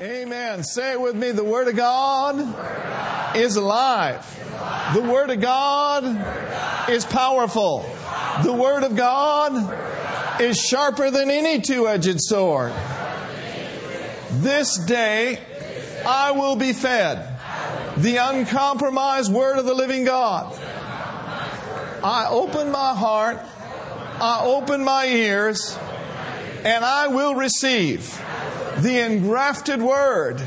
Amen. Say it with me. The Word of God, Is, alive. The Word of God, is powerful. The Word of God is sharper than any two edged sword. This day I will be fed the uncompromised Word of the living God. I open my heart, I open my ears, and I will receive the engrafted word,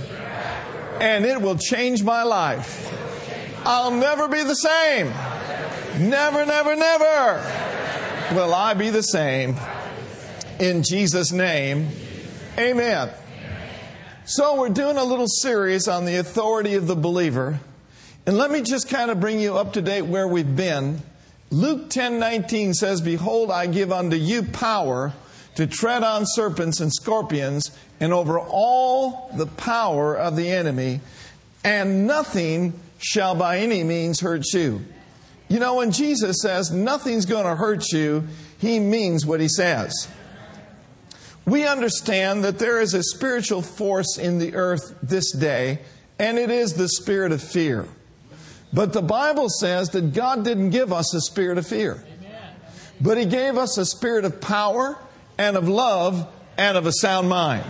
and it will change my life. I'll never be the same. Never, never, never will I be the same. In Jesus' name, amen. So, we're doing a little series on the authority of the believer. And let me just kind of bring you up to date where we've been. Luke 10 19 says, Behold, I give unto you power to tread on serpents and scorpions and over all the power of the enemy, and nothing shall by any means hurt you. You know, when Jesus says nothing's going to hurt you, he means what he says. We understand that there is a spiritual force in the earth this day, and it is the spirit of fear. But the Bible says that God didn't give us a spirit of fear, but He gave us a spirit of power and of love and of a sound mind.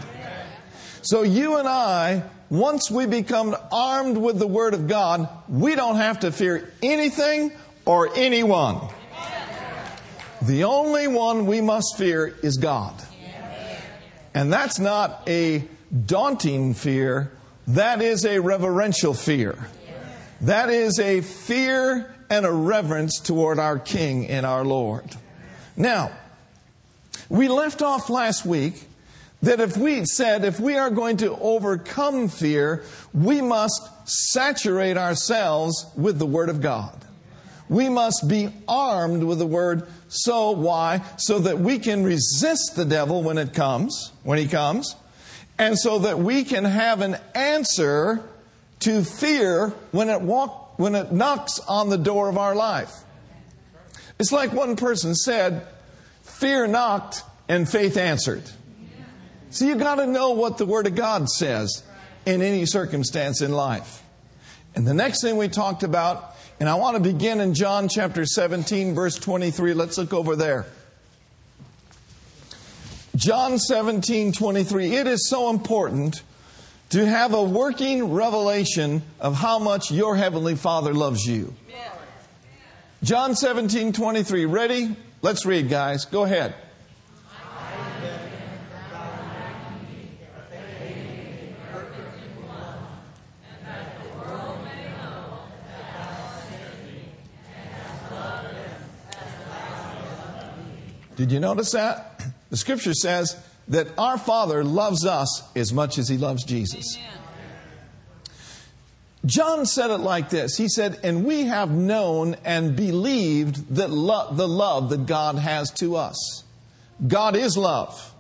So you and I, once we become armed with the Word of God, we don't have to fear anything or anyone. The only one we must fear is God. And that's not a daunting fear, that is a reverential fear. That is a fear and a reverence toward our King and our Lord. Now, we left off last week that if we said if we are going to overcome fear, we must saturate ourselves with the Word of God. We must be armed with the Word. So why? So that we can resist the devil when it comes, when he comes, and so that we can have an answer to fear when it walk, when it knocks on the door of our life. It's like one person said, Fear knocked and faith answered. So you got to know what the Word of God says in any circumstance in life. And the next thing we talked about, and I want to begin in John chapter 17, verse 23. Let's look over there. John 17, 23. It is so important to have a working revelation of how much your Heavenly Father loves you. John 17, 23. Ready? Let's read, guys. Go ahead. Did you notice that? The scripture says that our Father loves us as much as he loves Jesus. Amen. John said it like this He said, And we have known and believed that lo- the love that God has to us. God is love.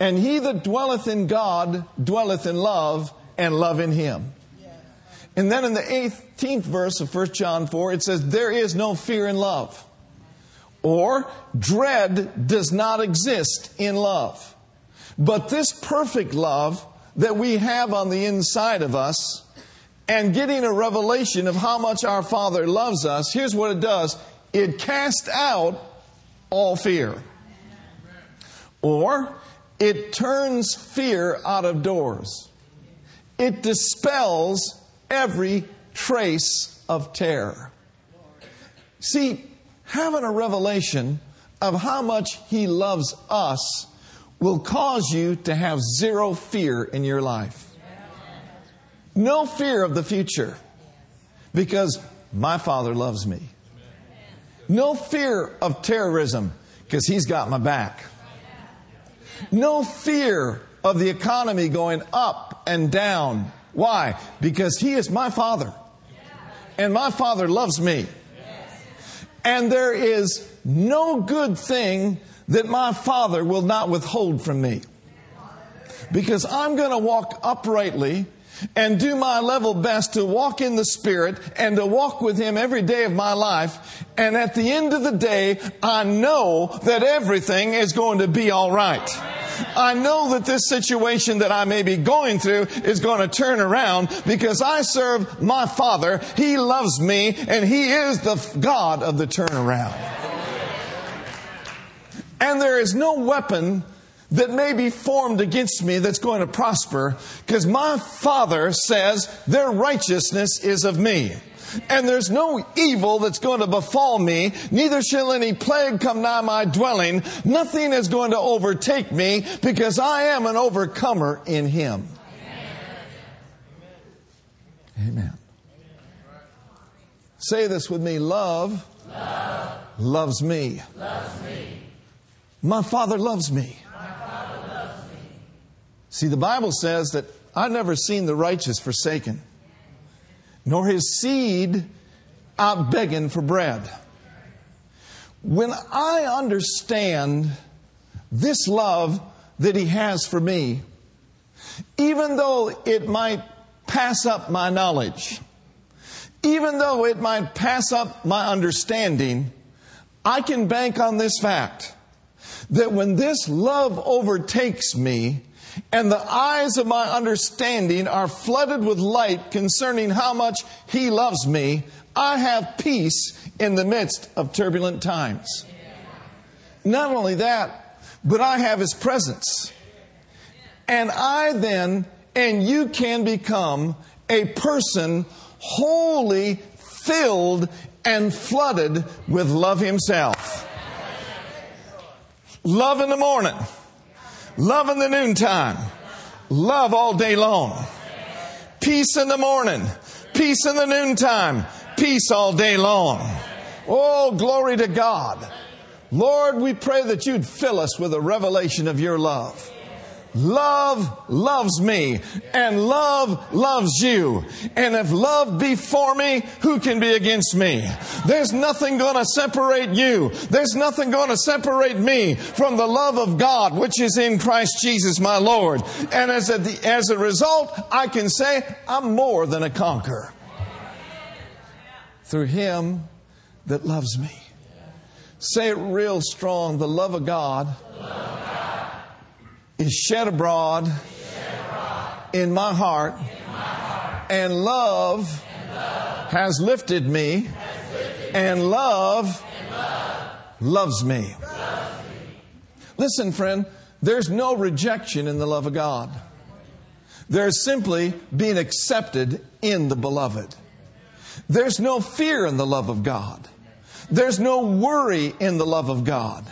And he that dwelleth in God dwelleth in love, and love in him. And then in the 18th verse of 1 John 4, it says, There is no fear in love. Or dread does not exist in love. But this perfect love that we have on the inside of us and getting a revelation of how much our Father loves us, here's what it does it casts out all fear. Or it turns fear out of doors. It dispels every trace of terror. See, having a revelation of how much He loves us will cause you to have zero fear in your life. No fear of the future because my Father loves me. No fear of terrorism because He's got my back. No fear of the economy going up and down. Why? Because He is my Father. And my Father loves me. And there is no good thing that my Father will not withhold from me. Because I'm going to walk uprightly and do my level best to walk in the Spirit and to walk with Him every day of my life. And at the end of the day, I know that everything is going to be all right. I know that this situation that I may be going through is going to turn around because I serve my Father. He loves me and He is the God of the turnaround. And there is no weapon that may be formed against me that's going to prosper because my Father says their righteousness is of me and there's no evil that's going to befall me, neither shall any plague come nigh my dwelling. Nothing is going to overtake me because I am an overcomer in Him. Amen. Amen. Say this with me love, love. Loves, me. loves me. My Father loves me. Father loves me. See, the Bible says that I've never seen the righteous forsaken nor his seed out begging for bread. When I understand this love that he has for me, even though it might pass up my knowledge, even though it might pass up my understanding, I can bank on this fact that when this love overtakes me, and the eyes of my understanding are flooded with light concerning how much He loves me, I have peace in the midst of turbulent times. Not only that, but I have His presence. And I then, and you can become a person wholly filled and flooded with love Himself. Love in the morning Love in the noontime. Love all day long. Peace in the morning. Peace in the noontime. Peace all day long. Oh, glory to God. Lord, we pray that you'd fill us with a revelation of your love. Love loves me and love loves you. And if love be for me, who can be against me? There's nothing going to separate you. There's nothing going to separate me from the love of God, which is in Christ Jesus my Lord. And as a, as a result, I can say I'm more than a conqueror through him that loves me. Say it real strong. The love of God is shed abroad, in, my heart, and love, has lifted me, and love, loves me. Listen, friend, there's no rejection in the love of God. There's simply being accepted in the beloved. There's no fear in the love of God. There's no worry in the love of God.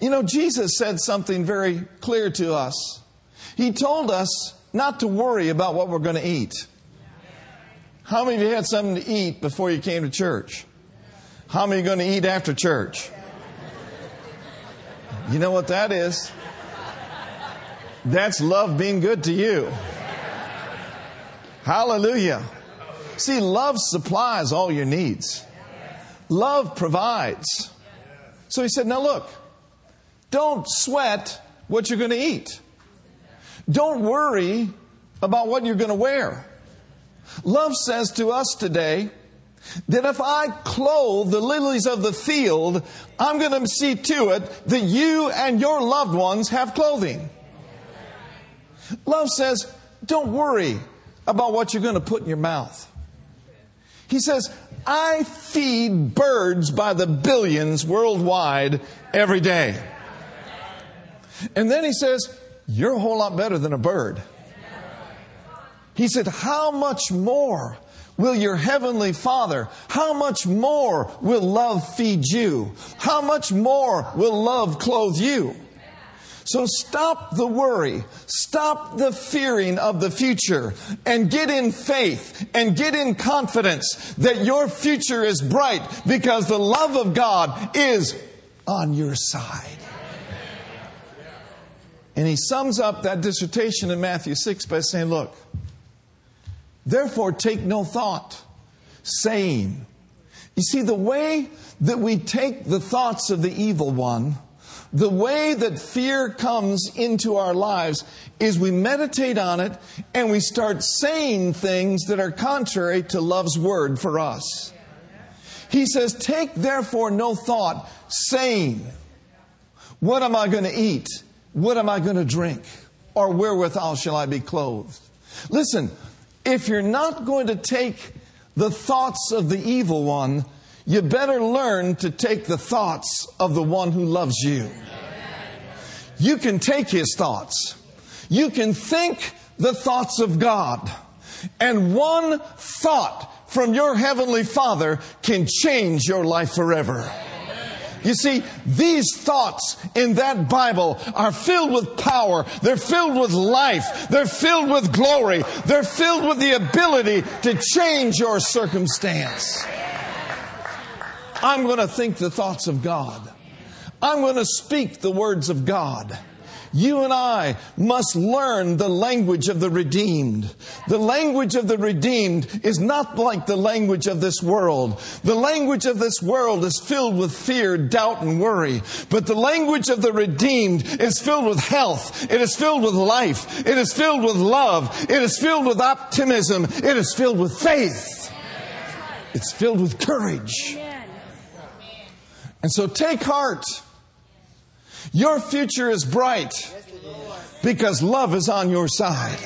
You know, Jesus said something very clear to us. He told us not to worry about what we're going to eat. How many of you had something to eat before you came to church? How many are going to eat after church? You know what that is? That's love being good to you. Hallelujah. See, love supplies all your needs. Love provides. So he said, now look, don't sweat what you're going to eat. Don't worry about what you're going to wear. Love says to us today that if I clothe the lilies of the field, I'm going to see to it that you and your loved ones have clothing. Love says, don't worry about what you're going to put in your mouth. He says, I feed birds by the billions worldwide every day. And then he says, You're a whole lot better than a bird. He said, How much more will your heavenly Father, how much more will love feed you? How much more will love clothe you? So stop the worry, stop the fearing of the future, and get in faith and get in confidence that your future is bright because the love of God is on your side. And he sums up that dissertation in Matthew 6 by saying, Look, therefore take no thought, saying, You see, the way that we take the thoughts of the evil one, the way that fear comes into our lives is we meditate on it and we start saying things that are contrary to love's word for us. He says, Take therefore no thought, saying, What am I going to eat? What am I going to drink? Or wherewithal shall I be clothed? Listen, if you're not going to take the thoughts of the evil one, you better learn to take the thoughts of the one who loves you. You can take his thoughts. You can think the thoughts of God. And one thought from your heavenly Father can change your life forever. You see, these thoughts in that Bible are filled with power. They're filled with life. They're filled with glory. They're filled with the ability to change your circumstance. I'm going to think the thoughts of God. I'm going to speak the words of God. You and I must learn the language of the redeemed. The language of the redeemed is not like the language of this world. The language of this world is filled with fear, doubt, and worry. But the language of the redeemed is filled with health. It is filled with life. It is filled with love. It is filled with optimism. It is filled with faith. It's filled with courage. And so take heart. Your future is bright because love is on your side.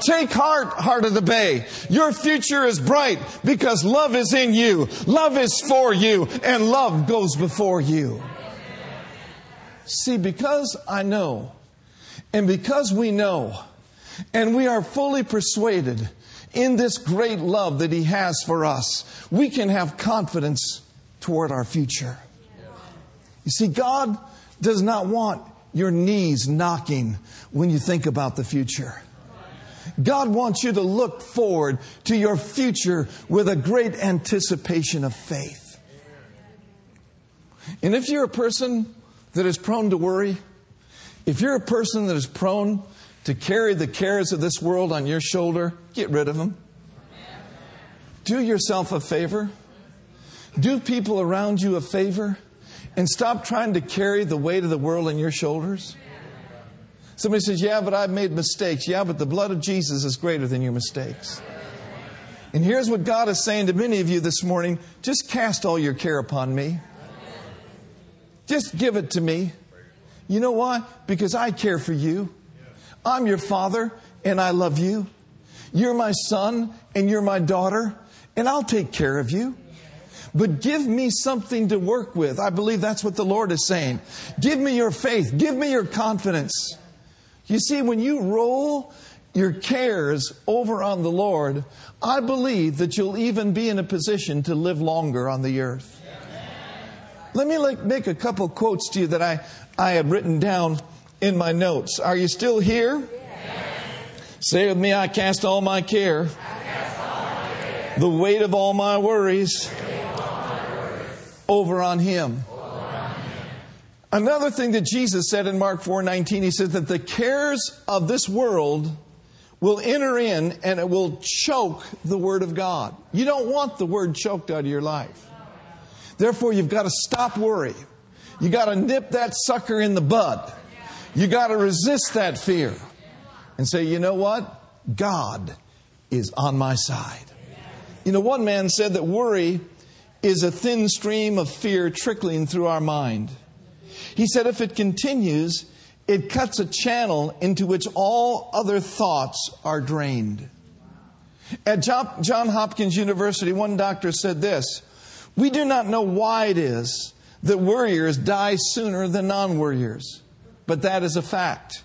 Take heart, heart of the bay. Your future is bright because love is in you. Love is for you and love goes before you. See, because I know and because we know and we are fully persuaded in this great love that He has for us, we can have confidence toward our future. You see, God does not want your knees knocking when you think about the future. God wants you to look forward to your future with a great anticipation of faith. And if you're a person that is prone to worry, if you're a person that is prone to carry the cares of this world on your shoulder, get rid of them. Do yourself a favor. Do people around you a favor and stop trying to carry the weight of the world on your shoulders? Somebody says, Yeah, but I've made mistakes. Yeah, but the blood of Jesus is greater than your mistakes. And here's what God is saying to many of you this morning just cast all your care upon me. Just give it to me. You know why? Because I care for you. I'm your father and I love you. You're my son and you're my daughter, and I'll take care of you. But give me something to work with. I believe that's what the Lord is saying. Give me your faith. Give me your confidence. You see, when you roll your cares over on the Lord, I believe that you'll even be in a position to live longer on the earth. Let me like make a couple quotes to you that I, I have written down in my notes. Are you still here? Say with me, I cast all my care, all my care. the weight of all my worries over on him. Another thing that Jesus said in Mark 4:19, he said that the cares of this world will enter in and it will choke the word of God. You don't want the word choked out of your life. Therefore, you've got to stop worry. You got to nip that sucker in the bud. You got to resist that fear and say, you know what? God is on my side. You know, one man said that worry is a thin stream of fear trickling through our mind. He said if it continues, it cuts a channel into which all other thoughts are drained. At John Hopkins University, one doctor said this We do not know why it is that worriers die sooner than non worriers, but that is a fact.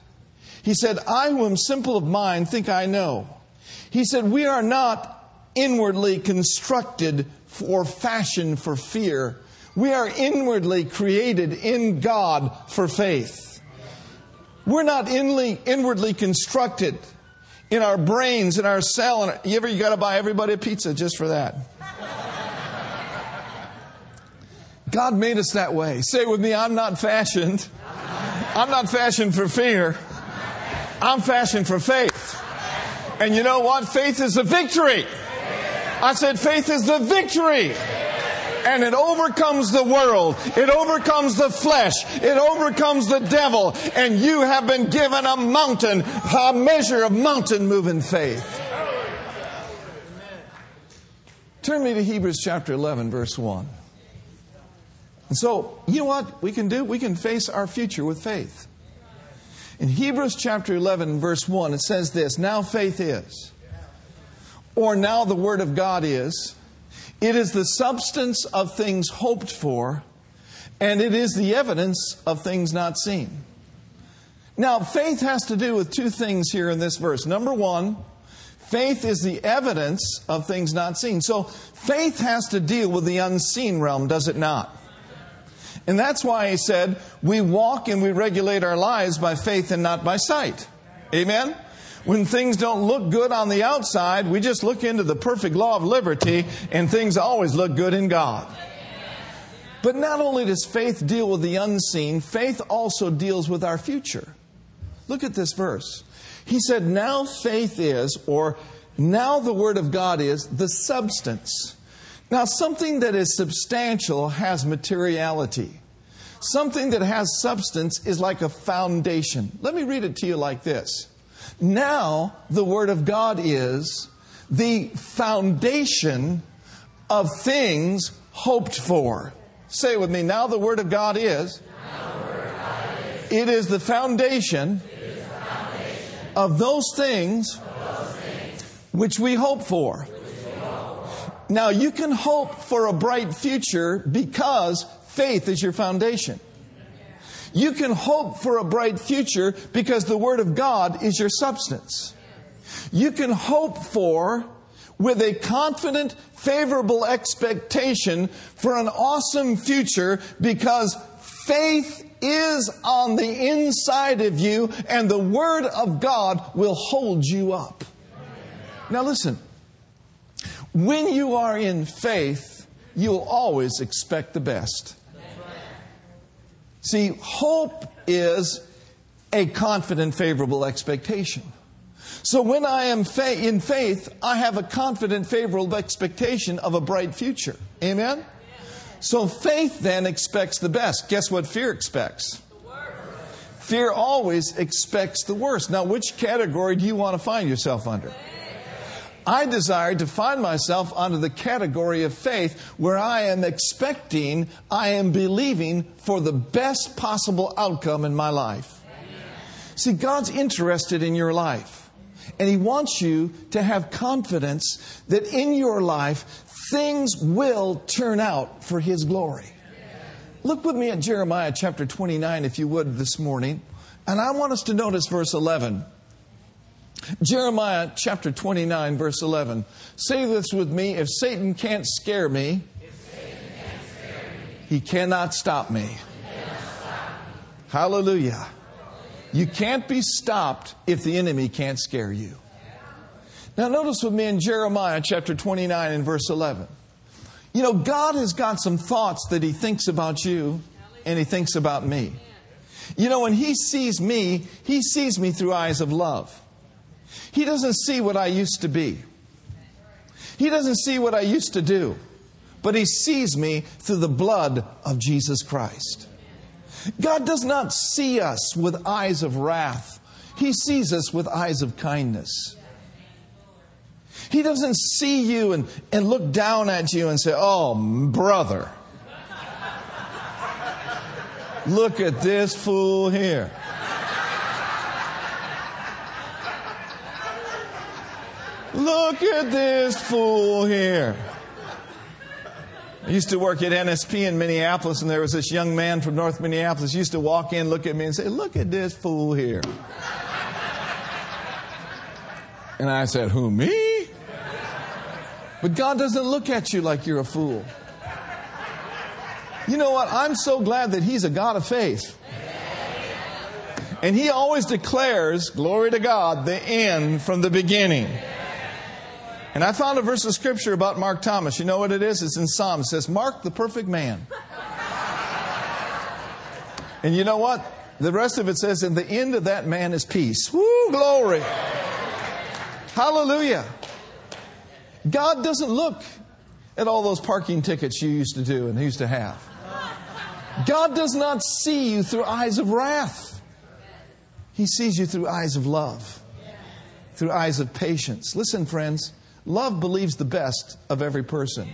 He said, I who am simple of mind think I know. He said, We are not inwardly constructed or fashioned for fear. We are inwardly created in God for faith. We're not inly, inwardly constructed in our brains, in our cell. And you ever you got to buy everybody a pizza just for that? God made us that way. Say with me, I'm not fashioned. I'm not fashioned for fear. I'm fashioned for faith. And you know what? Faith is a victory. I said, faith is the victory. And it overcomes the world. It overcomes the flesh. It overcomes the devil. And you have been given a mountain, a measure of mountain moving faith. Turn me to Hebrews chapter 11, verse 1. And so, you know what we can do? We can face our future with faith. In Hebrews chapter 11, verse 1, it says this Now faith is, or now the Word of God is, it is the substance of things hoped for, and it is the evidence of things not seen. Now, faith has to do with two things here in this verse. Number one, faith is the evidence of things not seen. So, faith has to deal with the unseen realm, does it not? And that's why he said, we walk and we regulate our lives by faith and not by sight. Amen? When things don't look good on the outside, we just look into the perfect law of liberty and things always look good in God. But not only does faith deal with the unseen, faith also deals with our future. Look at this verse. He said, Now faith is, or now the Word of God is, the substance. Now, something that is substantial has materiality. Something that has substance is like a foundation. Let me read it to you like this. Now, the Word of God is the foundation of things hoped for. Say it with me. Now, the Word of God is. It is the foundation of those things which we hope for. Now, you can hope for a bright future because faith is your foundation. You can hope for a bright future because the Word of God is your substance. You can hope for, with a confident, favorable expectation for an awesome future because faith is on the inside of you and the Word of God will hold you up. Now, listen. When you are in faith, you'll always expect the best. See, hope is a confident, favorable expectation. So when I am fa- in faith, I have a confident, favorable expectation of a bright future. Amen? So faith then expects the best. Guess what fear expects? Fear always expects the worst. Now, which category do you want to find yourself under? I desire to find myself under the category of faith where I am expecting, I am believing for the best possible outcome in my life. See, God's interested in your life. And He wants you to have confidence that in your life, things will turn out for His glory. Look with me at Jeremiah chapter 29, if you would, this morning. And I want us to notice verse 11. Jeremiah chapter 29, verse 11. Say this with me if Satan can't scare me, he cannot stop me. Hallelujah. You can't be stopped if the enemy can't scare you. Now, notice with me in Jeremiah chapter 29 and verse 11. You know, God has got some thoughts that He thinks about you and He thinks about me. You know, when He sees me, He sees me through eyes of love. He doesn't see what I used to be. He doesn't see what I used to do, but He sees me through the blood of Jesus Christ. God does not see us with eyes of wrath, He sees us with eyes of kindness. He doesn't see you and, and look down at you and say, Oh, brother, look at this fool here. Look at this fool here. I used to work at NSP in Minneapolis, and there was this young man from North Minneapolis used to walk in, look at me, and say, Look at this fool here. And I said, Who, me? But God doesn't look at you like you're a fool. You know what? I'm so glad that He's a God of faith. And He always declares, glory to God, the end from the beginning. And I found a verse of scripture about Mark Thomas. You know what it is? It's in Psalm. It says, Mark the perfect man. and you know what? The rest of it says, and the end of that man is peace. Woo, glory. Hallelujah. God doesn't look at all those parking tickets you used to do and used to have. God does not see you through eyes of wrath. He sees you through eyes of love, through eyes of patience. Listen, friends. Love believes the best of every person.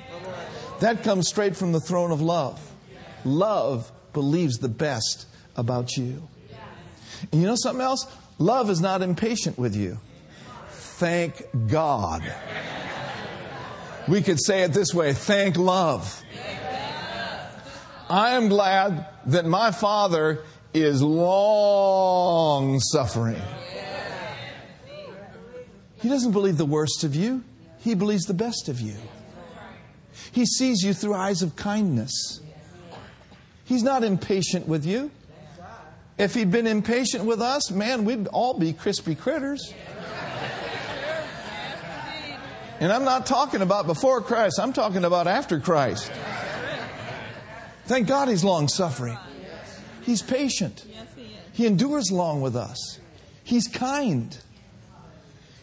That comes straight from the throne of love. Love believes the best about you. And you know something else? Love is not impatient with you. Thank God. We could say it this way thank love. I am glad that my Father is long suffering. He doesn't believe the worst of you, He believes the best of you. He sees you through eyes of kindness. He's not impatient with you. If He'd been impatient with us, man, we'd all be crispy critters. And I'm not talking about before Christ, I'm talking about after Christ. Thank God He's long suffering. He's patient. He endures long with us. He's kind.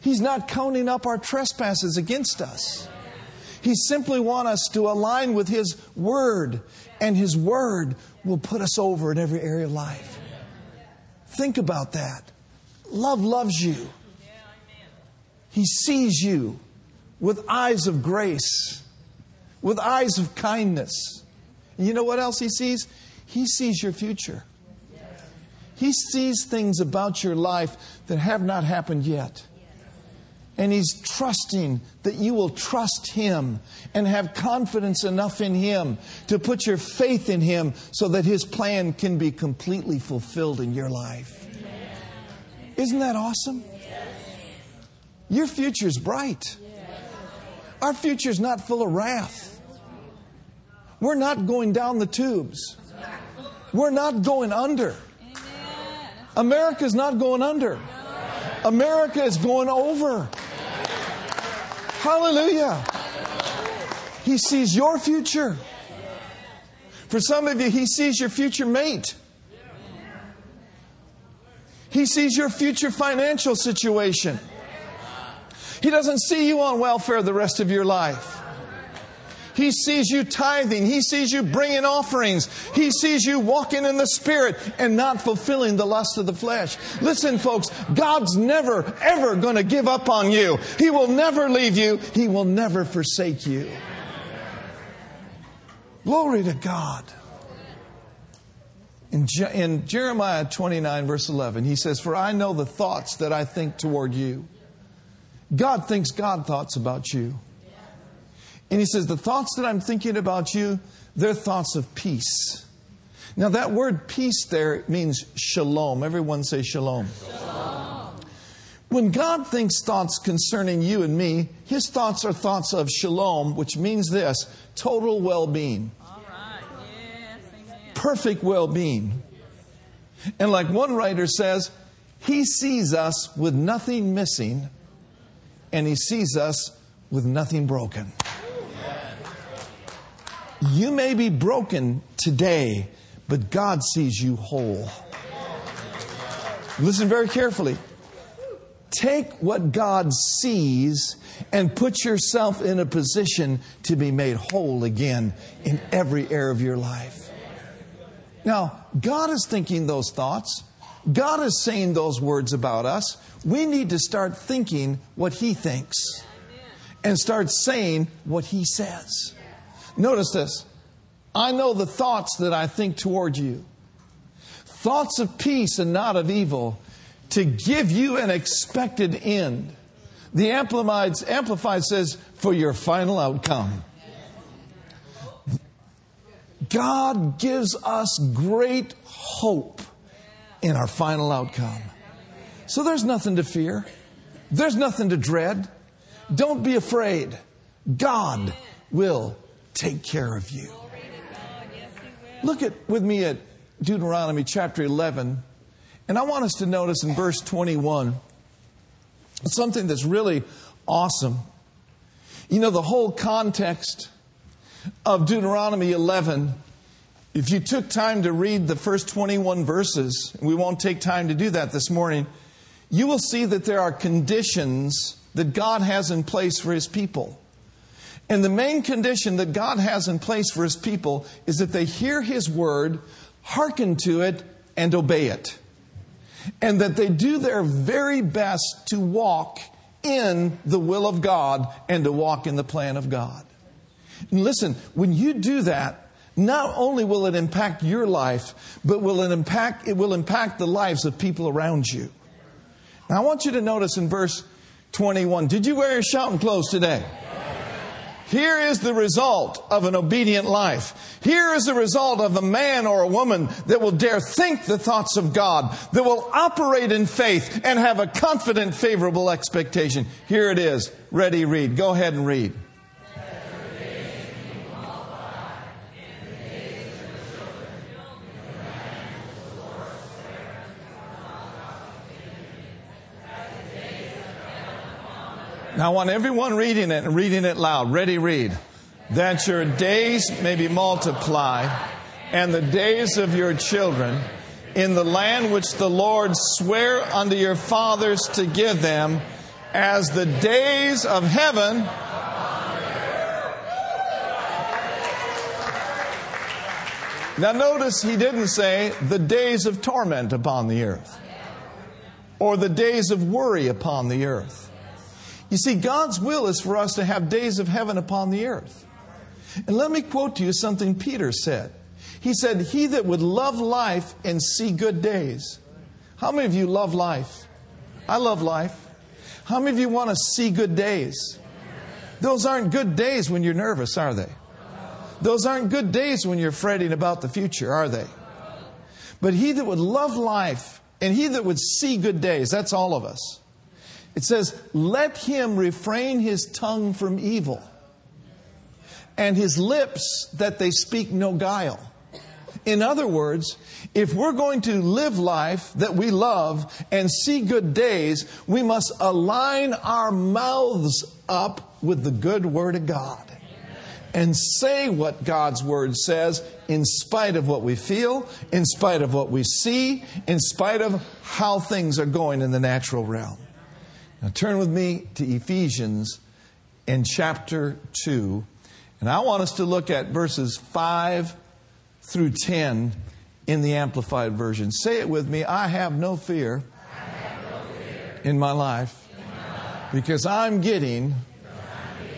He's not counting up our trespasses against us. He simply wants us to align with His Word, and His Word will put us over in every area of life. Think about that. Love loves you, He sees you with eyes of grace, with eyes of kindness. And you know what else He sees? He sees your future. He sees things about your life that have not happened yet. And He's trusting that you will trust Him and have confidence enough in Him to put your faith in Him so that His plan can be completely fulfilled in your life. Isn't that awesome? Your future's bright. Our future's not full of wrath. We're not going down the tubes. We're not going under. America's not going under. America is going over. Hallelujah. He sees your future. For some of you, He sees your future mate. He sees your future financial situation. He doesn't see you on welfare the rest of your life. He sees you tithing. He sees you bringing offerings. He sees you walking in the Spirit and not fulfilling the lust of the flesh. Listen, folks, God's never, ever going to give up on you. He will never leave you. He will never forsake you. Glory to God. In, Je- in Jeremiah 29, verse 11, he says, For I know the thoughts that I think toward you. God thinks God thoughts about you. And he says, The thoughts that I'm thinking about you, they're thoughts of peace. Now, that word peace there means shalom. Everyone say shalom. shalom. When God thinks thoughts concerning you and me, his thoughts are thoughts of shalom, which means this total well being. Yes, Perfect well being. And like one writer says, he sees us with nothing missing, and he sees us with nothing broken. You may be broken today, but God sees you whole. Listen very carefully. Take what God sees and put yourself in a position to be made whole again in every area of your life. Now, God is thinking those thoughts. God is saying those words about us. We need to start thinking what He thinks and start saying what He says. Notice this. I know the thoughts that I think toward you. Thoughts of peace and not of evil to give you an expected end. The Amplified, says, for your final outcome. God gives us great hope in our final outcome. So there's nothing to fear. There's nothing to dread. Don't be afraid. God will take care of you. Look at with me at Deuteronomy chapter 11, and I want us to notice in verse 21 something that's really awesome. You know, the whole context of Deuteronomy 11, if you took time to read the first 21 verses, we won't take time to do that this morning, you will see that there are conditions that God has in place for His people. And the main condition that God has in place for his people is that they hear his word, hearken to it, and obey it. And that they do their very best to walk in the will of God and to walk in the plan of God. And listen, when you do that, not only will it impact your life, but will it impact, it will impact the lives of people around you. Now I want you to notice in verse 21, did you wear your shouting clothes today? Here is the result of an obedient life. Here is the result of a man or a woman that will dare think the thoughts of God, that will operate in faith and have a confident, favorable expectation. Here it is. Ready, read. Go ahead and read. Now I want everyone reading it and reading it loud. Ready, read. That your days may be multiplied and the days of your children in the land which the Lord sware unto your fathers to give them as the days of heaven Now, notice he didn't say the days of torment upon the earth or the days of worry upon the earth. You see, God's will is for us to have days of heaven upon the earth. And let me quote to you something Peter said. He said, He that would love life and see good days. How many of you love life? I love life. How many of you want to see good days? Those aren't good days when you're nervous, are they? Those aren't good days when you're fretting about the future, are they? But he that would love life and he that would see good days, that's all of us. It says, Let him refrain his tongue from evil, and his lips that they speak no guile. In other words, if we're going to live life that we love and see good days, we must align our mouths up with the good Word of God and say what God's Word says in spite of what we feel, in spite of what we see, in spite of how things are going in the natural realm. Now turn with me to Ephesians in chapter 2. And I want us to look at verses 5 through 10 in the Amplified Version. Say it with me I have no fear, have no fear in, my life, in my life because I'm getting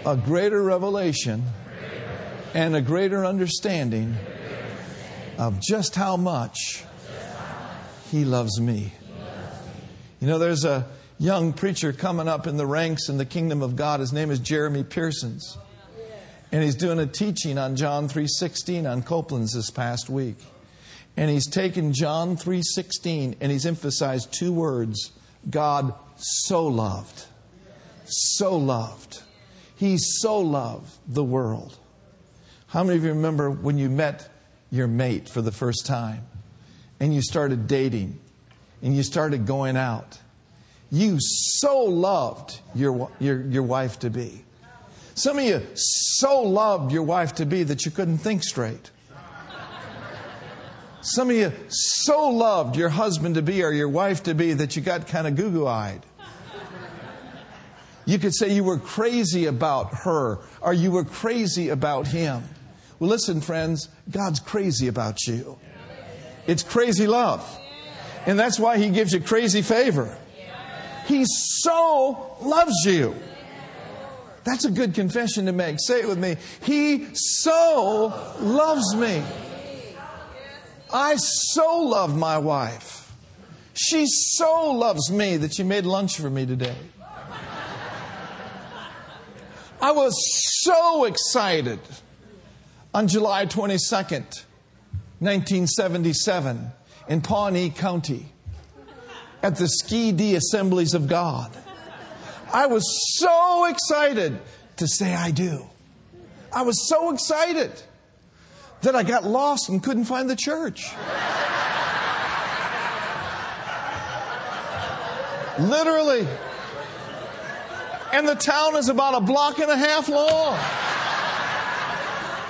a greater revelation and a greater understanding of just how much He loves me. You know, there's a young preacher coming up in the ranks in the kingdom of God. His name is Jeremy Pearsons. And he's doing a teaching on John 3:16 on Copeland's this past week. And he's taken John 3:16 and he's emphasized two words, God so loved. So loved. He so loved the world. How many of you remember when you met your mate for the first time and you started dating and you started going out? You so loved your, your, your wife to be. Some of you so loved your wife to be that you couldn't think straight. Some of you so loved your husband to be or your wife to be that you got kind of goo goo eyed. You could say you were crazy about her or you were crazy about him. Well, listen, friends, God's crazy about you. It's crazy love. And that's why He gives you crazy favor. He so loves you. That's a good confession to make. Say it with me. He so loves me. I so love my wife. She so loves me that she made lunch for me today. I was so excited on July 22nd, 1977, in Pawnee County at the Skedee Assemblies of God. I was so excited to say I do. I was so excited that I got lost and couldn't find the church. Literally. And the town is about a block and a half long.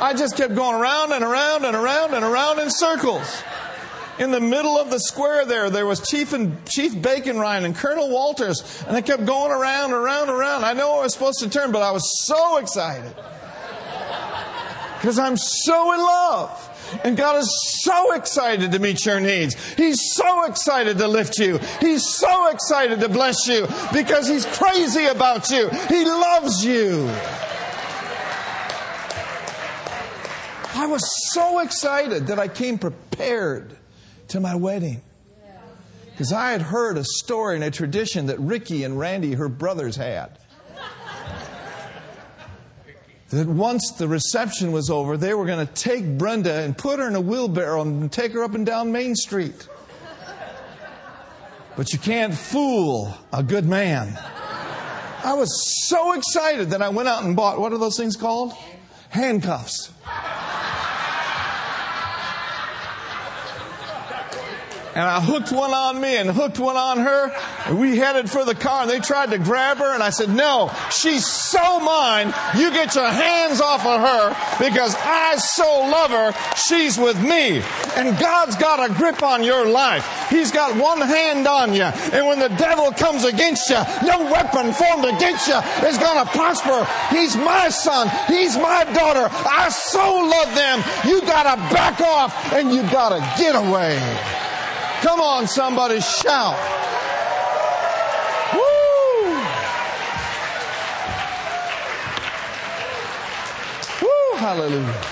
I just kept going around and around and around and around in circles in the middle of the square there, there was Chief and Chief Bacon Ryan and Colonel Walters, and I kept going around, around, around. I know I was supposed to turn, but I was so excited because I'm so in love. And God is so excited to meet your needs. He's so excited to lift you. He's so excited to bless you because He's crazy about you. He loves you. I was so excited that I came prepared to my wedding. Because I had heard a story and a tradition that Ricky and Randy, her brothers, had. That once the reception was over, they were going to take Brenda and put her in a wheelbarrow and take her up and down Main Street. But you can't fool a good man. I was so excited that I went out and bought, what are those things called? Handcuffs. And I hooked one on me and hooked one on her. And we headed for the car and they tried to grab her. And I said, No, she's so mine. You get your hands off of her because I so love her. She's with me. And God's got a grip on your life. He's got one hand on you. And when the devil comes against you, no weapon formed against you is going to prosper. He's my son. He's my daughter. I so love them. You got to back off and you got to get away. Come on, somebody, shout. Woo! Woo, hallelujah.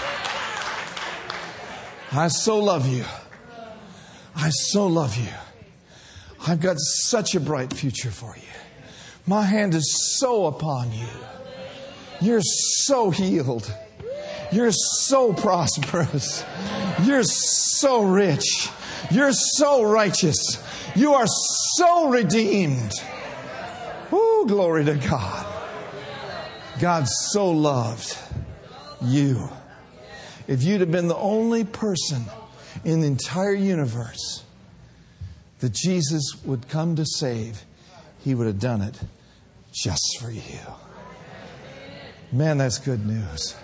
I so love you. I so love you. I've got such a bright future for you. My hand is so upon you. You're so healed. You're so prosperous. You're so rich. You're so righteous. You are so redeemed. Oh, glory to God. God so loved you. If you'd have been the only person in the entire universe that Jesus would come to save, he would have done it just for you. Man, that's good news.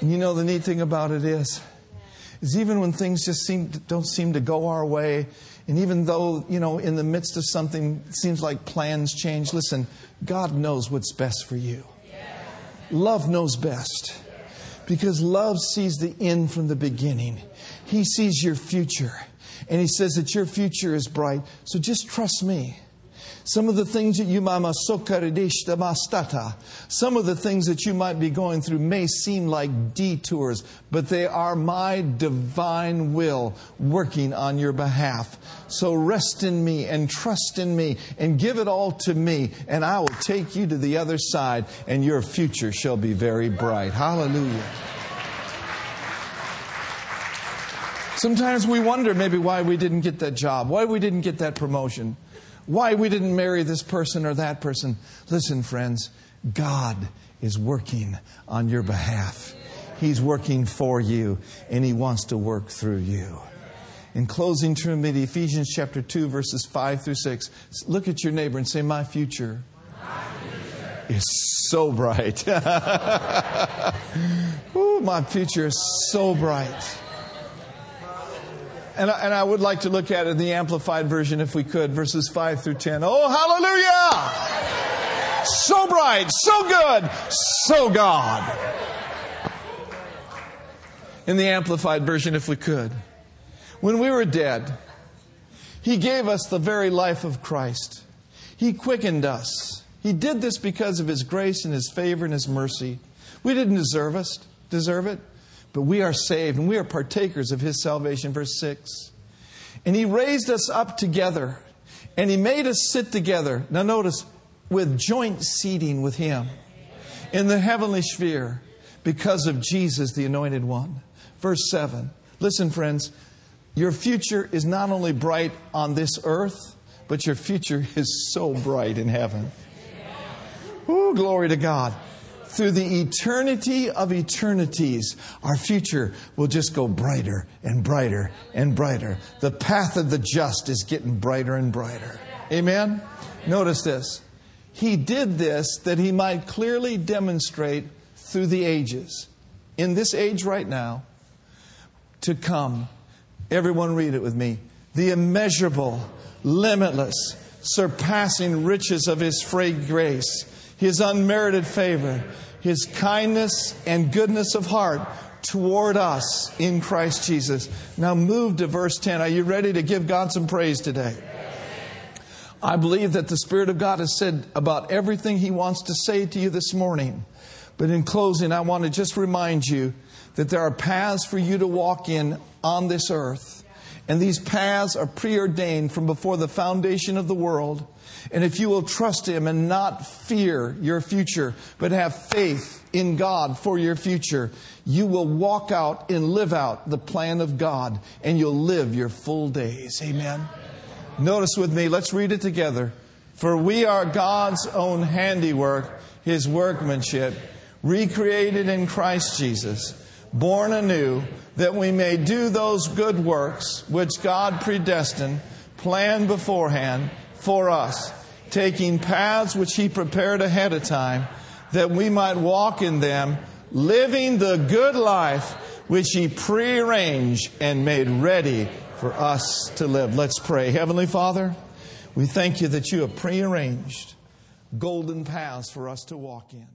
And you know, the neat thing about it is, is even when things just seem don't seem to go our way, and even though, you know, in the midst of something seems like plans change, listen, God knows what's best for you. Love knows best. Because love sees the end from the beginning. He sees your future. And he says that your future is bright. So just trust me. Some of the things that you some of the things that you might be going through may seem like detours, but they are my divine will working on your behalf. So rest in me and trust in me and give it all to me, and I will take you to the other side, and your future shall be very bright. Hallelujah. Sometimes we wonder maybe why we didn't get that job, why we didn't get that promotion why we didn't marry this person or that person. Listen, friends, God is working on your behalf. He's working for you, and He wants to work through you. In closing, to Ephesians chapter 2, verses 5 through 6. Look at your neighbor and say, My future, my future. is so bright. Ooh, my future is so bright. And I, and I would like to look at it in the Amplified Version if we could, verses 5 through 10. Oh, hallelujah! So bright, so good, so God. In the Amplified Version, if we could. When we were dead, He gave us the very life of Christ. He quickened us. He did this because of His grace and His favor and His mercy. We didn't deserve us, deserve it. But we are saved and we are partakers of his salvation. Verse 6. And he raised us up together and he made us sit together. Now, notice, with joint seating with him in the heavenly sphere because of Jesus, the anointed one. Verse 7. Listen, friends, your future is not only bright on this earth, but your future is so bright in heaven. Ooh, glory to God through the eternity of eternities, our future will just go brighter and brighter and brighter. The path of the just is getting brighter and brighter. Amen? Notice this. He did this that he might clearly demonstrate through the ages. In this age right now, to come. Everyone read it with me. The immeasurable, limitless, surpassing riches of his free grace, his unmerited favor, his kindness and goodness of heart toward us in Christ Jesus. Now move to verse 10. Are you ready to give God some praise today? I believe that the Spirit of God has said about everything He wants to say to you this morning. But in closing, I want to just remind you that there are paths for you to walk in on this earth. And these paths are preordained from before the foundation of the world. And if you will trust Him and not fear your future, but have faith in God for your future, you will walk out and live out the plan of God and you'll live your full days. Amen. Notice with me, let's read it together. For we are God's own handiwork, His workmanship, recreated in Christ Jesus, born anew, that we may do those good works which God predestined, planned beforehand for us, taking paths which He prepared ahead of time, that we might walk in them, living the good life which He prearranged and made ready for us to live. Let's pray. Heavenly Father, we thank you that you have prearranged golden paths for us to walk in.